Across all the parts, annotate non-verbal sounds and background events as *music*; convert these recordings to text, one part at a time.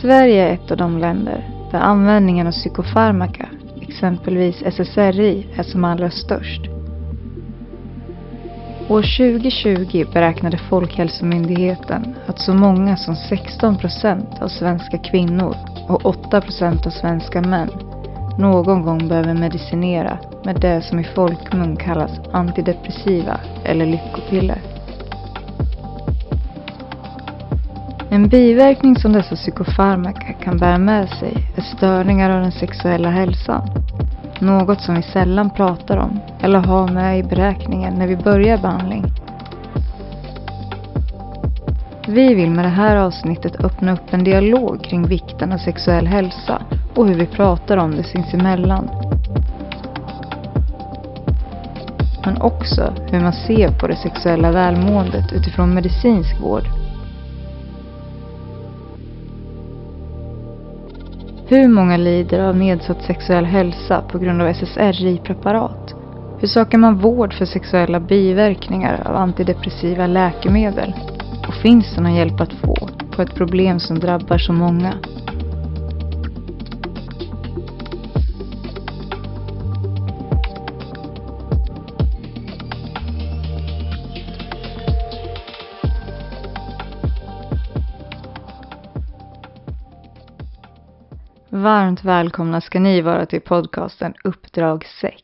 Sverige är ett av de länder där användningen av psykofarmaka, exempelvis SSRI, är som allra störst. År 2020 beräknade Folkhälsomyndigheten att så många som 16 procent av svenska kvinnor och 8 procent av svenska män någon gång behöver medicinera med det som i folkmun kallas antidepressiva eller lyckopiller. En biverkning som dessa psykofarmaka kan bära med sig är störningar av den sexuella hälsan. Något som vi sällan pratar om eller har med i beräkningen när vi börjar behandling. Vi vill med det här avsnittet öppna upp en dialog kring vikten av sexuell hälsa och hur vi pratar om det sinsemellan. Men också hur man ser på det sexuella välmåendet utifrån medicinsk vård. Hur många lider av nedsatt sexuell hälsa på grund av SSRI-preparat? Hur söker man vård för sexuella biverkningar av antidepressiva läkemedel? Och finns det någon hjälp att få på ett problem som drabbar så många? Varmt välkomna ska ni vara till podcasten Uppdrag 6.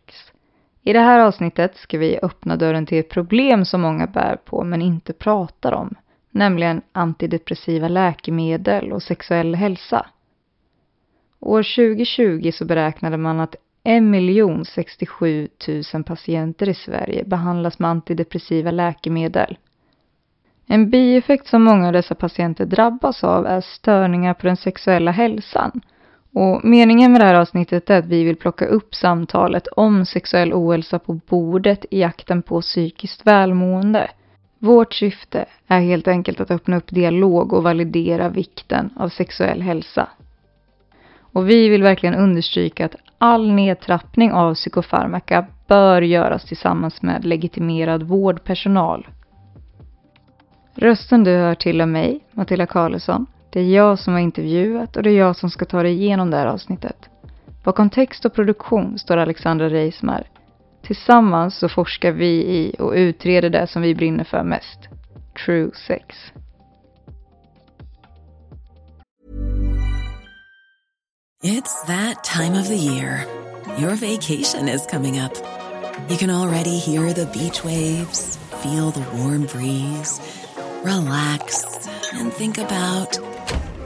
I det här avsnittet ska vi öppna dörren till ett problem som många bär på men inte pratar om, nämligen antidepressiva läkemedel och sexuell hälsa. År 2020 så beräknade man att 1 067 000 patienter i Sverige behandlas med antidepressiva läkemedel. En bieffekt som många av dessa patienter drabbas av är störningar på den sexuella hälsan och meningen med det här avsnittet är att vi vill plocka upp samtalet om sexuell ohälsa på bordet i jakten på psykiskt välmående. Vårt syfte är helt enkelt att öppna upp dialog och validera vikten av sexuell hälsa. Och vi vill verkligen understryka att all nedtrappning av psykofarmaka bör göras tillsammans med legitimerad vårdpersonal. Rösten du hör till av mig, Matilda Karlsson, det är jag som har intervjuat och det är jag som ska ta dig igenom det här avsnittet. Bakom text och produktion står Alexandra Reismar. Tillsammans så forskar vi i och utreder det som vi brinner för mest. True sex. It's that time of the year. Your vacation is coming up. You can already hear the beach waves, feel the warm breeze, relax and think about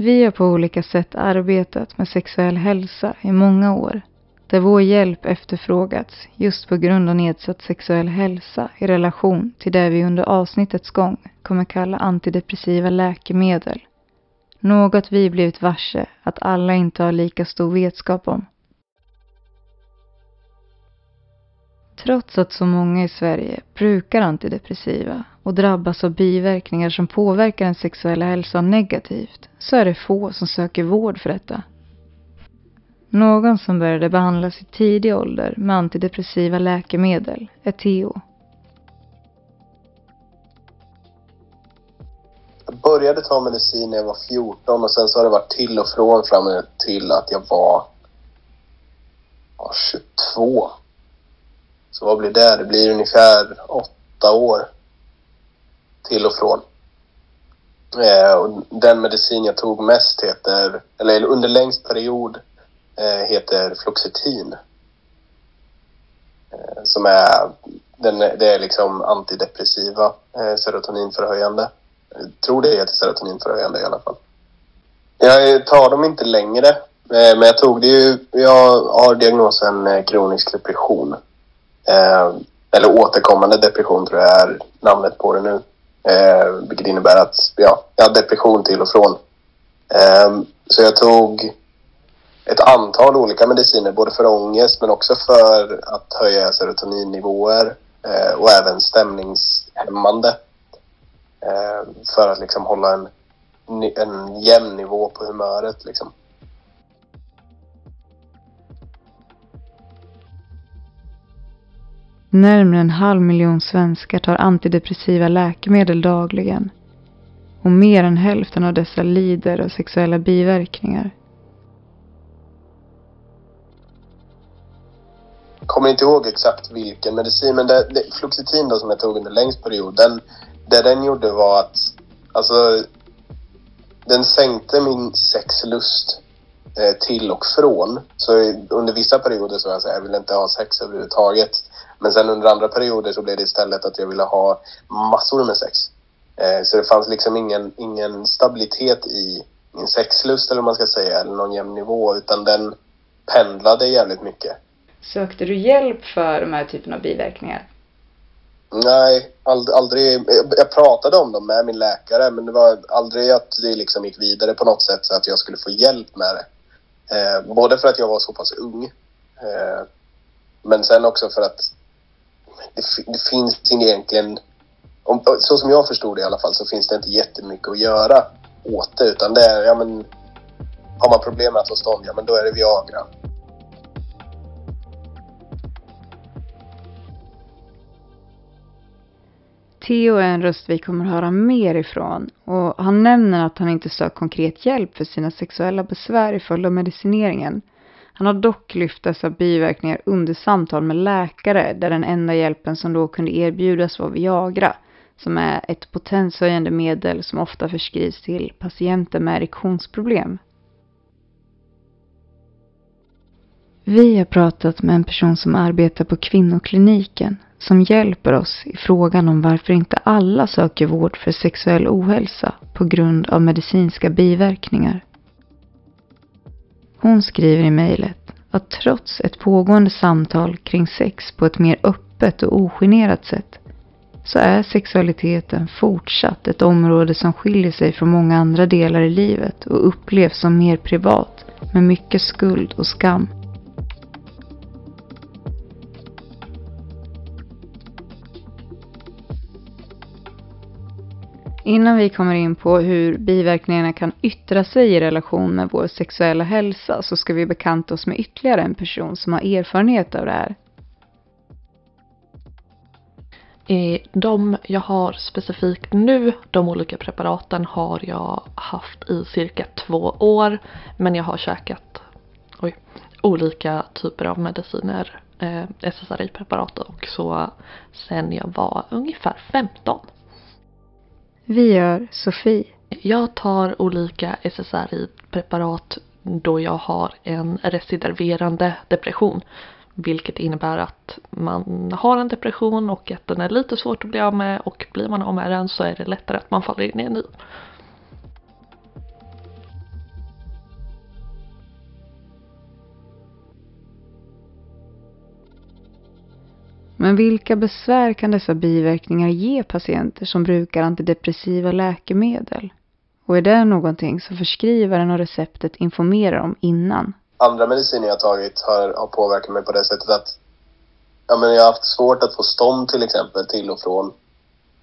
Vi har på olika sätt arbetat med sexuell hälsa i många år. Där vår hjälp efterfrågats just på grund av nedsatt sexuell hälsa i relation till det vi under avsnittets gång kommer kalla antidepressiva läkemedel. Något vi blivit varse att alla inte har lika stor vetskap om. Trots att så många i Sverige brukar antidepressiva och drabbas av biverkningar som påverkar den sexuella hälsan negativt så är det få som söker vård för detta. Någon som började behandlas i tidig ålder med antidepressiva läkemedel är Theo. Jag började ta medicin när jag var 14 och sen så har det varit till och från fram till att jag var 22. Så vad blir det? Det blir ungefär åtta år till och från. Eh, och den medicin jag tog mest heter, eller under längst period, eh, heter Fluoxetin. Eh, som är, den, det är liksom antidepressiva, eh, serotoninförhöjande. Jag tror det heter serotoninförhöjande i alla fall. Jag tar dem inte längre, eh, men jag tog det ju, jag har diagnosen eh, kronisk depression. Eh, eller återkommande depression tror jag är namnet på det nu. Eh, vilket innebär att ja, jag har depression till och från. Eh, så jag tog ett antal olika mediciner, både för ångest men också för att höja serotoninnivåer eh, och även stämningshämmande. Eh, för att liksom hålla en, en jämn nivå på humöret liksom. Närmare en halv miljon svenskar tar antidepressiva läkemedel dagligen. Och mer än hälften av dessa lider av sexuella biverkningar. kommer inte ihåg exakt vilken medicin, men det, det, Fluoxetin då som jag tog under längst period, den, det den gjorde var att, alltså, den sänkte min sexlust eh, till och från. Så under vissa perioder så var jag så här, jag ville inte ha sex överhuvudtaget. Men sen under andra perioder så blev det istället att jag ville ha massor med sex. Eh, så det fanns liksom ingen, ingen stabilitet i min sexlust eller vad man ska säga, eller någon jämn nivå, utan den pendlade jävligt mycket. Sökte du hjälp för de här typen av biverkningar? Nej, aldrig, aldrig. Jag pratade om dem med min läkare men det var aldrig att det liksom gick vidare på något sätt så att jag skulle få hjälp med det. Eh, både för att jag var så pass ung eh, men sen också för att det, det finns egentligen, om, så som jag förstod det i alla fall, så finns det inte jättemycket att göra åt det utan det är, ja men har man problem med att få stånd, ja men då är det Viagra. Theo är en röst vi kommer att höra mer ifrån och han nämner att han inte sökt konkret hjälp för sina sexuella besvär i följd av medicineringen. Han har dock lyft dessa biverkningar under samtal med läkare där den enda hjälpen som då kunde erbjudas var Viagra som är ett potenshöjande medel som ofta förskrivs till patienter med erektionsproblem. Vi har pratat med en person som arbetar på kvinnokliniken som hjälper oss i frågan om varför inte alla söker vård för sexuell ohälsa på grund av medicinska biverkningar. Hon skriver i mejlet att trots ett pågående samtal kring sex på ett mer öppet och ogenerat sätt så är sexualiteten fortsatt ett område som skiljer sig från många andra delar i livet och upplevs som mer privat med mycket skuld och skam. Innan vi kommer in på hur biverkningarna kan yttra sig i relation med vår sexuella hälsa så ska vi bekanta oss med ytterligare en person som har erfarenhet av det här. De jag har specifikt nu, de olika preparaten har jag haft i cirka två år. Men jag har käkat oj, olika typer av mediciner, eh, SSRI-preparat och så sen jag var ungefär 15. Vi gör Sofie. Jag tar olika SSRI-preparat då jag har en residerverande depression. Vilket innebär att man har en depression och att den är lite svårt att bli av med och blir man av med den så är det lättare att man faller in i en ny. Men vilka besvär kan dessa biverkningar ge patienter som brukar antidepressiva läkemedel? Och är det någonting som förskrivaren och receptet informerar om innan? Andra mediciner jag tagit har, har påverkat mig på det sättet att ja, men jag har haft svårt att få stånd till exempel till och från.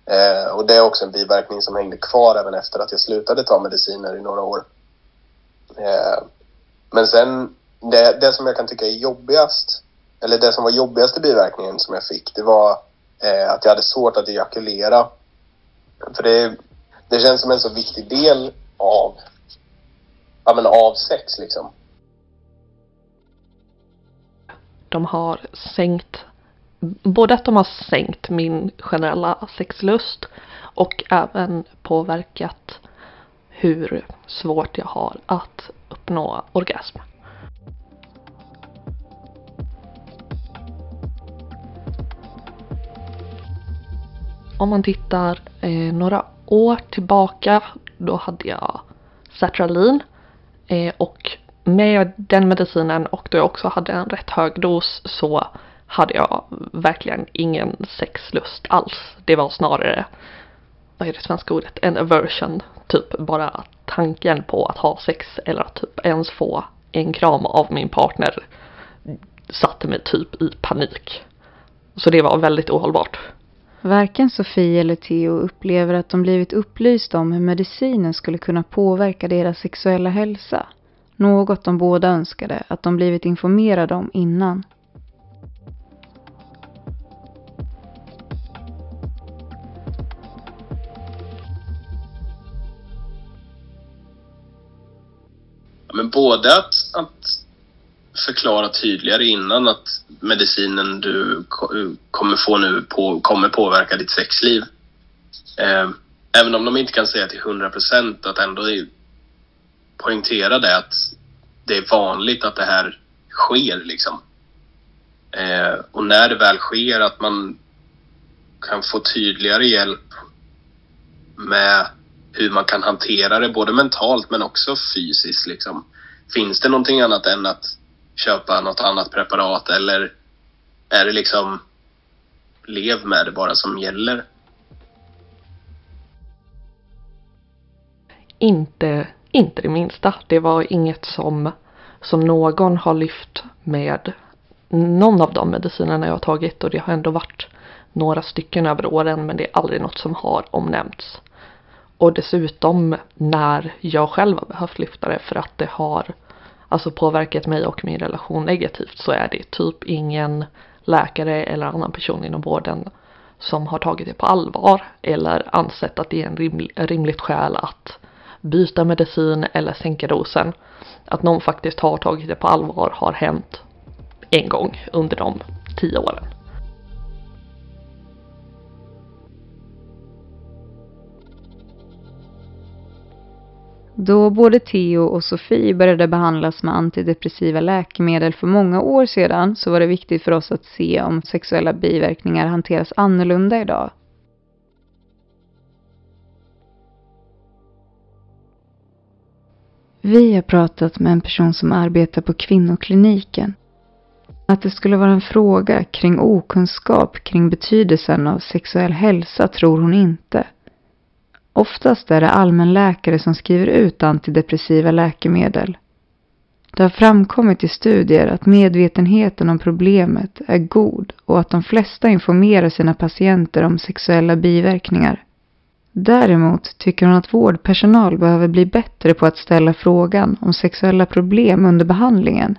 Eh, och det är också en biverkning som hängde kvar även efter att jag slutade ta mediciner i några år. Eh, men sen det, det som jag kan tycka är jobbigast, eller det som var jobbigaste biverkningen som jag fick, det var eh, att jag hade svårt att ejakulera. För det, det känns som en så viktig del av, ja, men av sex liksom. De har sänkt, både att de har sänkt min generella sexlust och även påverkat hur svårt jag har att uppnå orgasm. Om man tittar eh, några år tillbaka då hade jag sertralin eh, och med den medicinen och då jag också hade en rätt hög dos så hade jag verkligen ingen sexlust alls. Det var snarare, vad är det svenska ordet, en aversion. Typ bara tanken på att ha sex eller att typ ens få en kram av min partner satte mig typ i panik. Så det var väldigt ohållbart. Varken Sofie eller Theo upplever att de blivit upplysta om hur medicinen skulle kunna påverka deras sexuella hälsa. Något de båda önskade att de blivit informerade om innan. Men både att, att förklara tydligare innan att medicinen du eh, kommer få nu på, kommer påverka ditt sexliv. Eh, även om de inte kan säga till 100 procent att ändå poängtera det att det är vanligt att det här sker liksom. Eh, och när det väl sker att man kan få tydligare hjälp med hur man kan hantera det både mentalt men också fysiskt liksom. Finns det någonting annat än att köpa något annat preparat eller är det liksom lev med det bara som gäller? Inte, inte det minsta. Det var inget som, som någon har lyft med någon av de medicinerna jag har tagit och det har ändå varit några stycken över åren men det är aldrig något som har omnämnts. Och dessutom när jag själv har behövt lyfta det för att det har alltså påverkat mig och min relation negativt så är det typ ingen läkare eller annan person inom vården som har tagit det på allvar eller ansett att det är en riml rimligt skäl att byta medicin eller sänka dosen. Att någon faktiskt har tagit det på allvar har hänt en gång under de tio åren. Då både Theo och Sofie började behandlas med antidepressiva läkemedel för många år sedan så var det viktigt för oss att se om sexuella biverkningar hanteras annorlunda idag. Vi har pratat med en person som arbetar på kvinnokliniken. Att det skulle vara en fråga kring okunskap kring betydelsen av sexuell hälsa tror hon inte. Oftast är det allmänläkare som skriver ut antidepressiva läkemedel. Det har framkommit i studier att medvetenheten om problemet är god och att de flesta informerar sina patienter om sexuella biverkningar. Däremot tycker hon att vårdpersonal behöver bli bättre på att ställa frågan om sexuella problem under behandlingen.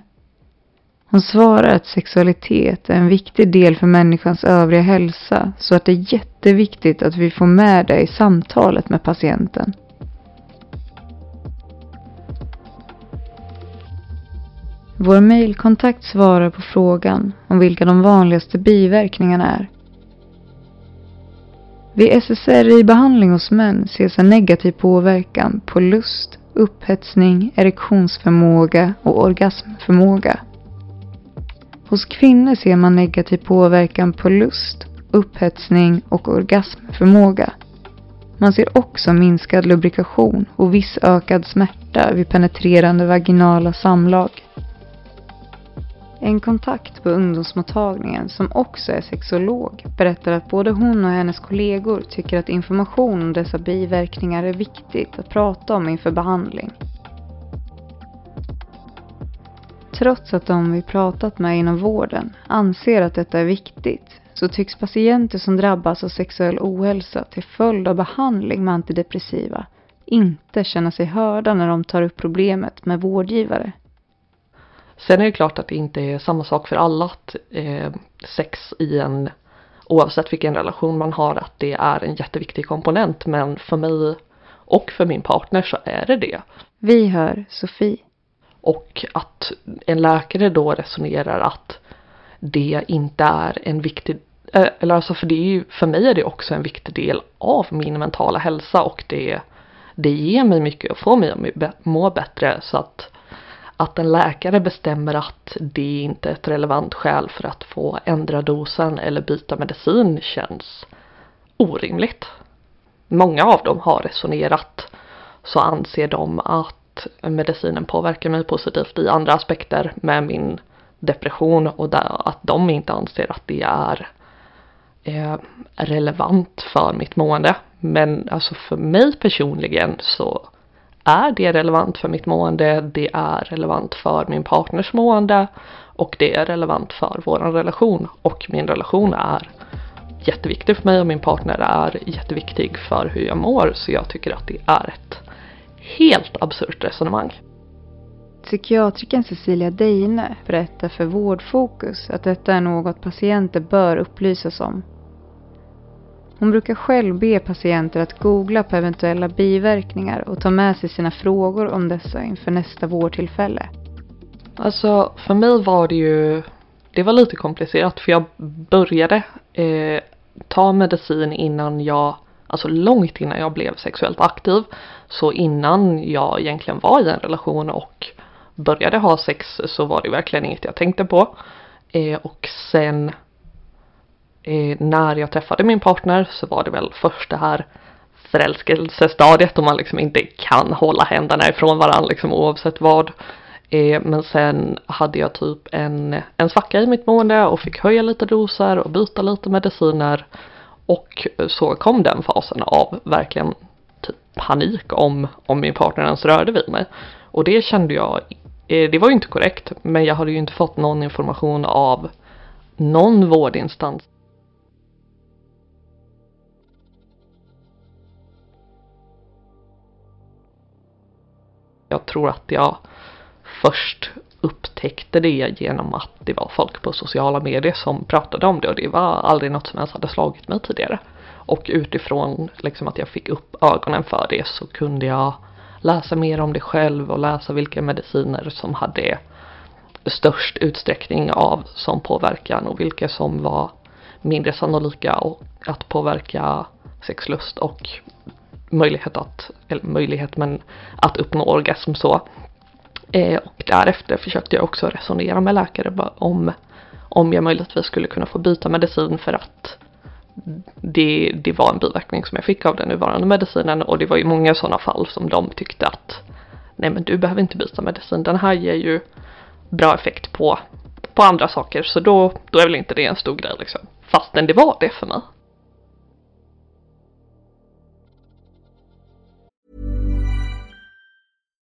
Hon svarar att sexualitet är en viktig del för människans övriga hälsa så att det är jätteviktigt att vi får med det i samtalet med patienten. Vår mejlkontakt svarar på frågan om vilka de vanligaste biverkningarna är. Vid SSRI-behandling hos män ses en negativ påverkan på lust, upphetsning, erektionsförmåga och orgasmförmåga. Hos kvinnor ser man negativ påverkan på lust, upphetsning och orgasmförmåga. Man ser också minskad lubrikation och viss ökad smärta vid penetrerande vaginala samlag. En kontakt på ungdomsmottagningen som också är sexolog berättar att både hon och hennes kollegor tycker att information om dessa biverkningar är viktigt att prata om inför behandling. Trots att de vi pratat med inom vården anser att detta är viktigt så tycks patienter som drabbas av sexuell ohälsa till följd av behandling med Sen är det klart att det inte är samma sak för alla att eh, sex i en, oavsett vilken relation man har, att det är en jätteviktig komponent. Men för mig och för min partner så är det det. Vi hör Sofie. Och att en läkare då resonerar att det inte är en viktig eh, eller alltså för det är ju, för mig är det också en viktig del av min mentala hälsa och det, det ger mig mycket och får mig att må bättre så att att en läkare bestämmer att det inte är ett relevant skäl för att få ändra dosen eller byta medicin känns orimligt. Många av dem har resonerat så anser de att medicinen påverkar mig positivt i andra aspekter med min depression och att de inte anser att det är eh, relevant för mitt mående. Men alltså för mig personligen så är det relevant för mitt mående, det är relevant för min partners mående och det är relevant för vår relation och min relation är jätteviktig för mig och min partner är jätteviktig för hur jag mår så jag tycker att det är ett helt absurt resonemang. Psykiatrikern Cecilia Deine berättar för Vårdfokus att detta är något patienter bör upplysas om hon brukar själv be patienter att googla på eventuella biverkningar och ta med sig sina frågor om dessa inför nästa vårdtillfälle. Alltså för mig var det ju, det var lite komplicerat för jag började eh, ta medicin innan jag, alltså långt innan jag blev sexuellt aktiv. Så innan jag egentligen var i en relation och började ha sex så var det verkligen inget jag tänkte på. Eh, och sen eh, när jag träffade min partner så var det väl först det här förälskelsestadiet då man liksom inte kan hålla händerna ifrån varandra liksom oavsett vad. Eh, men sen hade jag typ en, en svacka i mitt mående och fick höja lite doser och byta lite mediciner. Och så kom den fasen av verkligen typ panik om, om min partner ens rörde vid mig. Och det kände jag, eh, det var ju inte korrekt, men jag hade ju inte fått någon information av någon vårdinstans Jag tror att jag först upptäckte det genom att det var folk på sociala medier som pratade om det och det var aldrig något som ens hade slagit mig tidigare. Och utifrån liksom att jag fick upp ögonen för det så kunde jag läsa mer om det själv och läsa vilka mediciner som hade störst utsträckning av som påverkan och vilka som var mindre sannolika att påverka sexlust och möjlighet att, eller möjlighet men att uppnå orgasm så. Eh, och därefter försökte jag också resonera med läkare om, om jag möjligtvis skulle kunna få byta medicin för att det, det var en biverkning som jag fick av den nuvarande medicinen och det var ju många sådana fall som de tyckte att nej men du behöver inte byta medicin, den här ger ju bra effekt på, på andra saker så då, då är väl inte det en stor grej liksom. Fastän det var det för mig.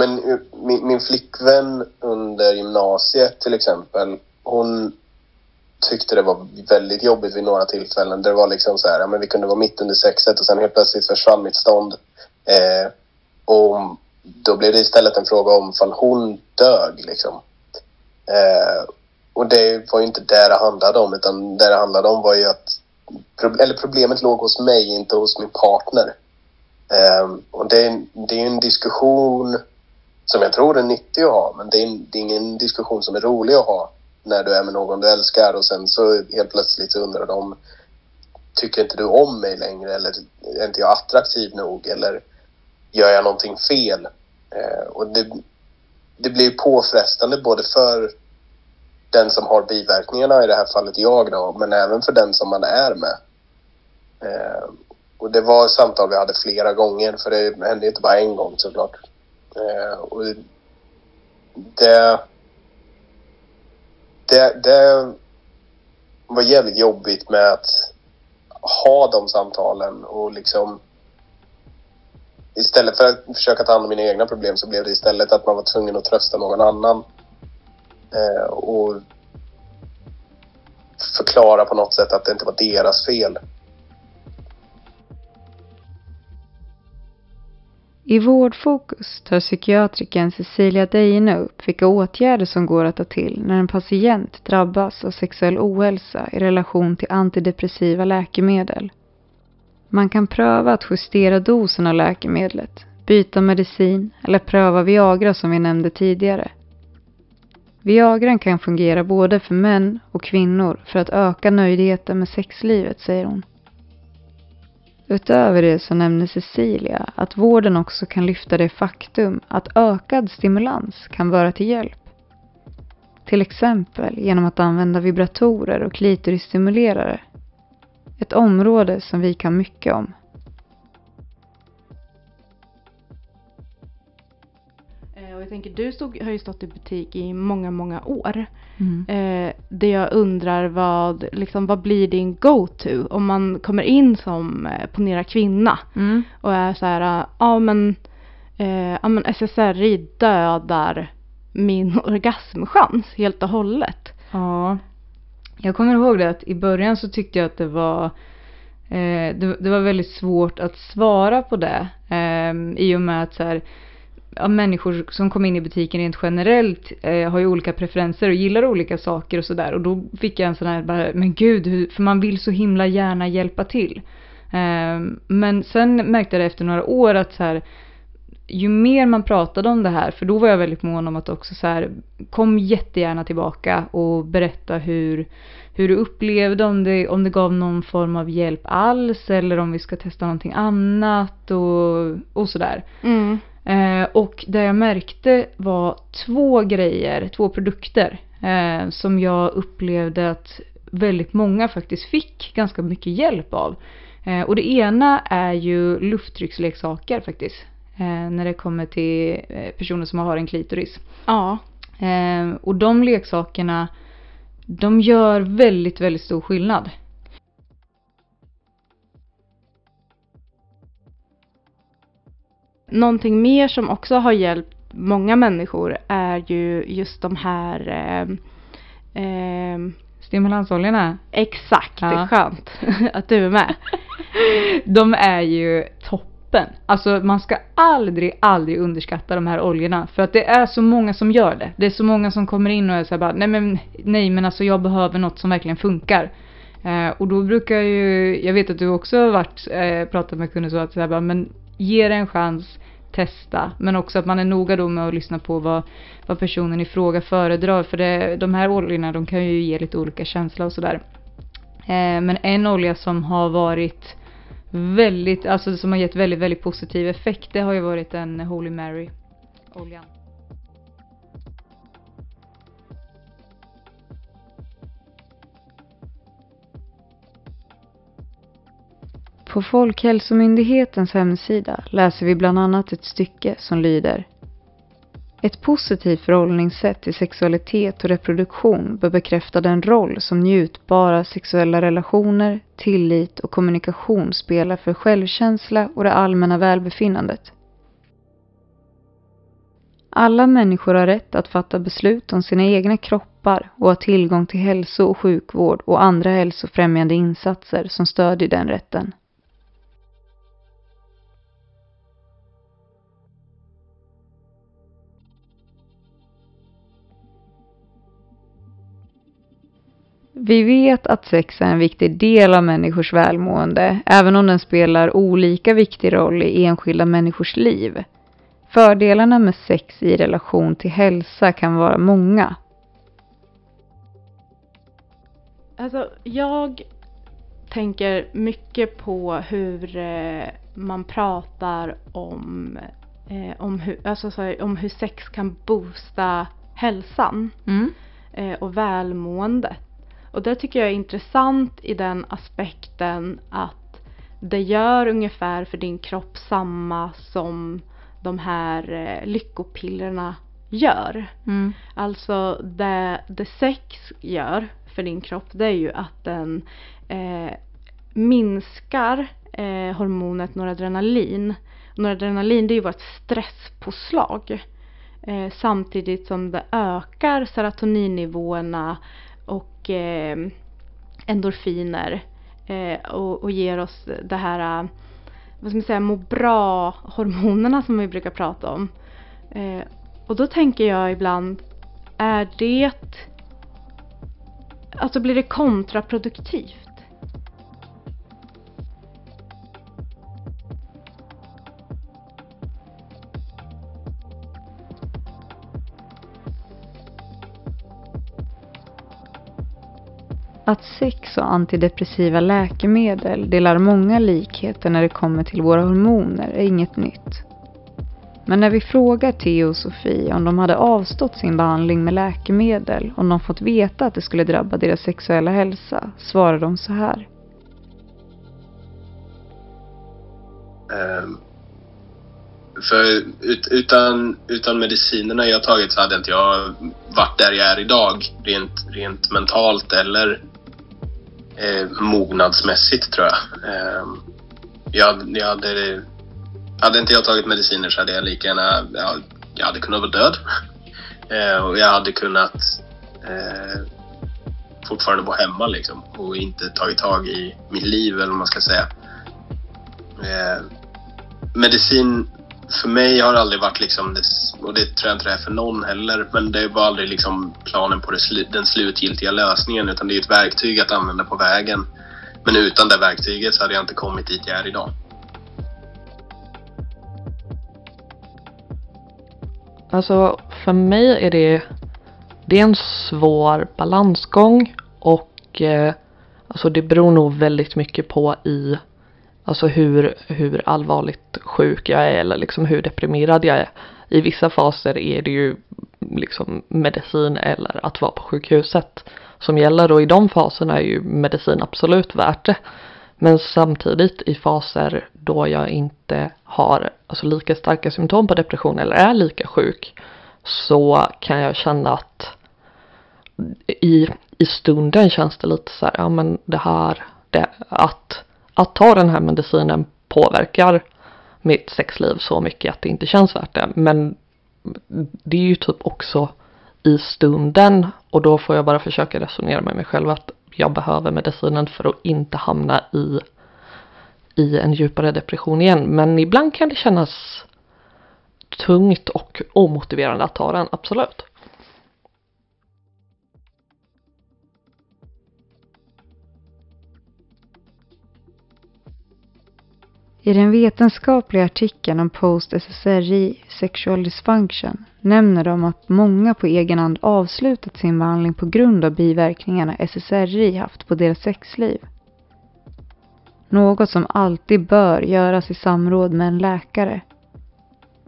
Men min, min flickvän under gymnasiet till exempel, hon tyckte det var väldigt jobbigt vid några tillfällen. Det var liksom så här, ja, men vi kunde vara mitt under sexet och sen helt plötsligt försvann mitt stånd. Eh, och då blev det istället en fråga om ifall hon dög liksom. Eh, och det var ju inte det det handlade om utan det det handlade om var ju att eller problemet låg hos mig, inte hos min partner. Eh, och det är, det är en diskussion som jag tror är nyttig att ha, men det är, det är ingen diskussion som är rolig att ha när du är med någon du älskar och sen så helt plötsligt så undrar de tycker inte du om mig längre eller är inte jag attraktiv nog eller gör jag någonting fel? Eh, och det, det blir påfrestande både för den som har biverkningarna, i det här fallet jag då, men även för den som man är med. Eh, och det var samtal vi hade flera gånger, för det hände inte bara en gång såklart. Eh, och det, det, det var jävligt jobbigt med att ha de samtalen och liksom istället för att försöka ta hand om mina egna problem så blev det istället att man var tvungen att trösta någon annan. Eh, och förklara på något sätt att det inte var deras fel. I Vårdfokus tar psykiatrikern Cecilia Deine upp vilka åtgärder som går att ta till när en patient drabbas av sexuell ohälsa i relation till antidepressiva läkemedel. Man kan pröva att justera dosen av läkemedlet, byta medicin eller pröva Viagra som vi nämnde tidigare. Viagran kan fungera både för män och kvinnor för att öka nöjdheten med sexlivet, säger hon. Utöver det så nämner Cecilia att vården också kan lyfta det faktum att ökad stimulans kan vara till hjälp. Till exempel genom att använda vibratorer och klitorisstimulerare. Ett område som vi kan mycket om. Tänker, du stod, har ju stått i butik i många, många år. Mm. Eh, det jag undrar vad, liksom, vad blir din go-to om man kommer in som, eh, ponera kvinna Mm. och är så här, ja men, eh, ja men SSRI dödar min *laughs* orgasmchans helt och hållet. Ja. Jag kommer ihåg det att i början så tyckte jag att det var eh, det, det var väldigt svårt att svara på det. Eh, I och med att så här, ja, människor som kom in i butiken rent generellt eh, har ju olika preferenser och gillar olika saker och sådär. Och då fick jag en sån här, bara, men gud, hur, för man vill så himla gärna hjälpa till. Eh, men sen märkte jag efter några år att så här, ju mer man pratade om det här, för då var jag väldigt mån om att också så här, kom jättegärna tillbaka och berätta hur, hur du upplevde, om det, om det gav någon form av hjälp alls eller om vi ska testa någonting annat och, och sådär. Mm. Eh, och det jag märkte var två grejer, två produkter eh, som jag upplevde att väldigt många faktiskt fick ganska mycket hjälp av. Eh, och det ena är ju lufttrycksleksaker faktiskt. Eh, när det kommer till eh, personer som har en klitoris. Ja. Eh, och de leksakerna, de gör väldigt, väldigt stor skillnad. Någonting mer som också har hjälpt många människor är ju just de här eh, eh, Stimulansoljorna, Exakt, det Ja. är skönt *laughs* att du är med. *laughs* de är ju toppen. Alltså man ska aldrig, aldrig underskatta de här oljorna. För att det är så många som gör det. Det är så många som kommer in och är så bara, nej men, nej men alltså jag behöver något som verkligen funkar. Eh, och då brukar jag ju, jag vet att du också har varit, eh, pratat med kunder så att så här bara, men ge det en chans, testa. Men också att man är noga då med att lyssna på vad, vad personen i fråga föredrar. För det, de här oljorna de kan ju ge lite olika känsla och sådär. Eh, men en olja som har varit väldigt, alltså som har gett väldigt, väldigt positiv effekt, det har ju varit en Holy Mary oljan. På Folkhälsomyndighetens hemsida läser vi bland annat ett stycke som lyder Ett positivt förhållningssätt till sexualitet och reproduktion bör bekräfta den roll som njutbara sexuella relationer, tillit och kommunikation spelar för självkänsla och det allmänna välbefinnandet. Alla människor har rätt att fatta beslut om sina egna kroppar och ha tillgång till hälso och sjukvård och andra hälsofrämjande insatser som stödjer den rätten. Vi vet att sex är en viktig del av människors välmående, även om den spelar olika viktig roll i enskilda människors liv. Fördelarna med sex i relation till hälsa kan vara många. Alltså, jag tänker mycket på hur eh, man pratar om, eh, om, hur, alltså, så här, om hur sex kan boosta hälsan Mm. eh, och välmående. Och det tycker jag är intressant i den aspekten att det gör ungefär för din kropp samma som de här eh, lyckopillerna gör. Mm. Alltså det, det sex gör för din kropp det är ju att den eh, minskar eh, hormonet noradrenalin. Noradrenalin det är ju vårt stresspåslag. Eh, samtidigt som det ökar serotoninnivåerna eh, endorfiner eh, och, och ger oss det här, eh, vad ska man säga, må bra hormonerna som vi brukar prata om. Eh, och då tänker jag ibland, är det... Alltså blir det kontraproduktivt? Att sex och antidepressiva läkemedel delar många likheter när det kommer till våra hormoner är inget nytt. Men när vi frågar Theo och Sofie om de hade avstått sin behandling med läkemedel om de fått veta att det skulle drabba deras sexuella hälsa svarar de så här. Um, för ut, utan, utan medicinerna jag tagit så hade inte jag varit där jag är idag. Rent, rent mentalt eller eh, mognadsmässigt tror jag. Eh, jag, jag hade, hade inte jag tagit mediciner så hade jag lika gärna, jag, jag hade kunnat vara död. Eh, och jag hade kunnat eh, fortfarande bo hemma liksom och inte tagit tag i mitt liv eller vad man ska säga. Eh, medicin för mig har det aldrig varit liksom, och det tror jag inte det är för någon heller, men det var aldrig liksom planen på det, slu- den slutgiltiga lösningen utan det är ett verktyg att använda på vägen. Men utan det verktyget så hade jag inte kommit dit jag är idag. Alltså för mig är det, det är en svår balansgång och eh, alltså det beror nog väldigt mycket på i alltså hur, hur allvarligt sjuk jag är eller liksom hur deprimerad jag är. I vissa faser är det ju liksom medicin eller att vara på sjukhuset som gäller och i de faserna är ju medicin absolut värt det. Men samtidigt i faser då jag inte har alltså lika starka symptom på depression eller är lika sjuk så kan jag känna att i, i stunden känns det lite så här, ja men det här, det, att, att ta den här medicinen påverkar mitt sexliv så mycket att det inte känns värt det. Men det är ju typ också i stunden och då får jag bara försöka resonera med mig själv att jag behöver medicinen för att inte hamna i, i en djupare depression igen. Men ibland kan det kännas tungt och omotiverande att ta den, absolut. I den vetenskapliga artikeln om post-SSRI, sexual dysfunction, nämner de att många på egen hand avslutat sin behandling på grund av biverkningarna SSRI haft på deras sexliv. Något som alltid bör göras i samråd med en läkare.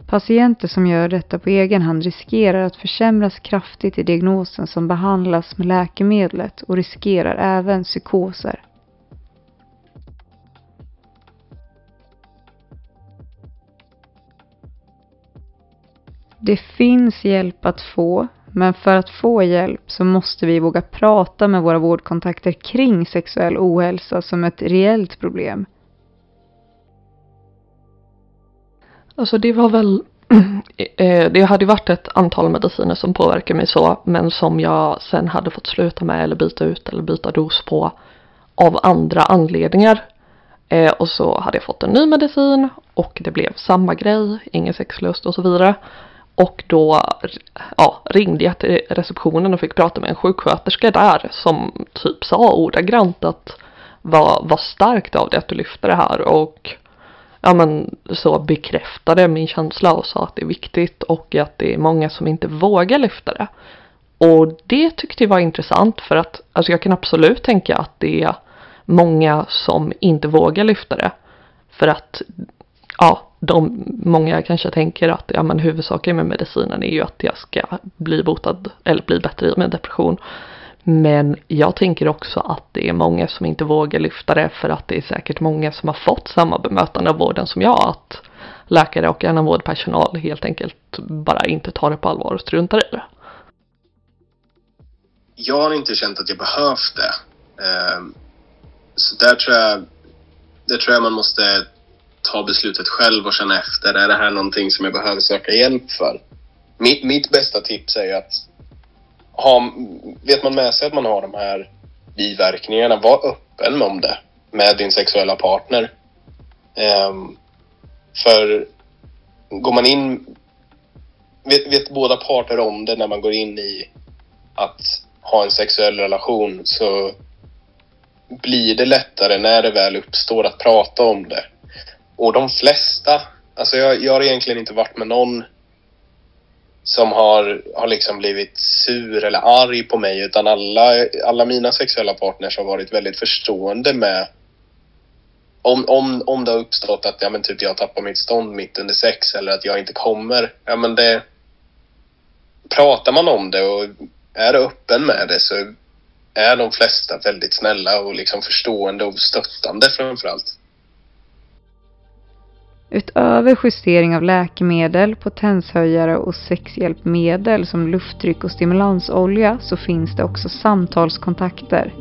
Patienter som gör detta på egen hand riskerar att försämras kraftigt i diagnosen som behandlas med läkemedlet och riskerar även psykoser. Det finns hjälp att få, men för att få hjälp så måste vi våga prata med våra vårdkontakter kring sexuell ohälsa som ett reellt problem. Alltså det var väl, *clears throat* eh, det hade ju varit ett antal mediciner som påverkade mig så, men som jag sen hade fått sluta med eller byta ut eller byta dos på av andra anledningar. Eh, och så hade jag fått en ny medicin och det blev samma grej, ingen sexlust och så vidare. Och då ja, ringde jag till receptionen och fick prata med en sjuksköterska där som typ sa ordagrant att vad, vad starkt av det att du lyfter det här och ja men så bekräftade min känsla och sa att det är viktigt och att det är många som inte vågar lyfta det. Och det tyckte jag var intressant för att alltså jag kan absolut tänka att det är många som inte vågar lyfta det. För att ja, de, många kanske tänker att ja, men huvudsaken med medicinen är ju att jag ska bli botad eller bli bättre i min depression. Men jag tänker också att det är många som inte vågar lyfta det för att det är säkert många som har fått samma bemötande av vården som jag. Att läkare och annan vårdpersonal helt enkelt bara inte tar det på allvar och struntar i det. Jag har inte känt att jag behövt det. Ehm, så där tror jag, där tror jag man måste ta beslutet själv och känna efter. Är det här någonting som jag behöver söka hjälp för? Mitt, mitt bästa tips är ju att ha, vet man med sig att man har de här biverkningarna, var öppen om det med din sexuella partner. Um, för går man in... Vet, vet båda parter om det när man går in i att ha en sexuell relation så blir det lättare när det väl uppstår att prata om det. Och de flesta, alltså jag, jag har egentligen inte varit med någon som har, har liksom blivit sur eller arg på mig utan alla, alla mina sexuella partners har varit väldigt förstående med om, om, om det har uppstått att ja, men typ jag tappar mitt stånd mitt under sex eller att jag inte kommer. Ja, men det, pratar man om det och är öppen med det så är de flesta väldigt snälla och liksom förstående och stöttande framför allt. Utöver justering av läkemedel, potenshöjare och sexhjälpmedel som lufttryck och stimulansolja så finns det också samtalskontakter.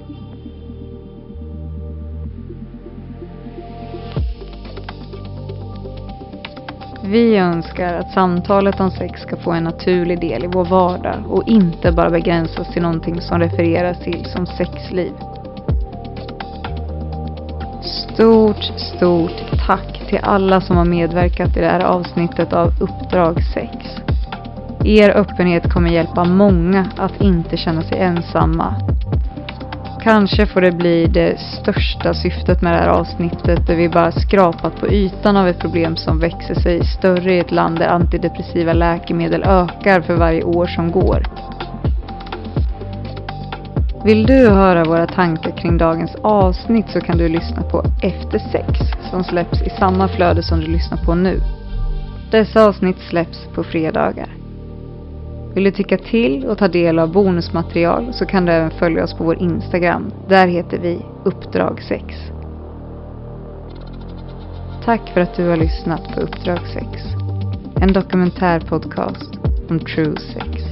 Vi önskar att samtalet om sex ska få en naturlig del i vår vardag och inte bara begränsas till någonting som refereras till som sexliv. Stort, stort tack till alla som har medverkat i det här avsnittet av Uppdrag 6. Er öppenhet kommer hjälpa många att inte känna sig ensamma. Kanske får det bli det största syftet med det här avsnittet där vi bara skrapat på ytan av ett problem som växer sig större i ett land där antidepressiva läkemedel ökar för varje år som går. Vill du höra våra tankar kring dagens avsnitt så kan du lyssna på Efter sex som släpps i samma flöde som du lyssnar på nu. Dessa avsnitt släpps på fredagar. Vill du tycka till och ta del av bonusmaterial så kan du även följa oss på vår Instagram. Där heter vi Uppdrag 6. Tack för att du har lyssnat på Uppdrag 6. En dokumentärpodcast om true sex.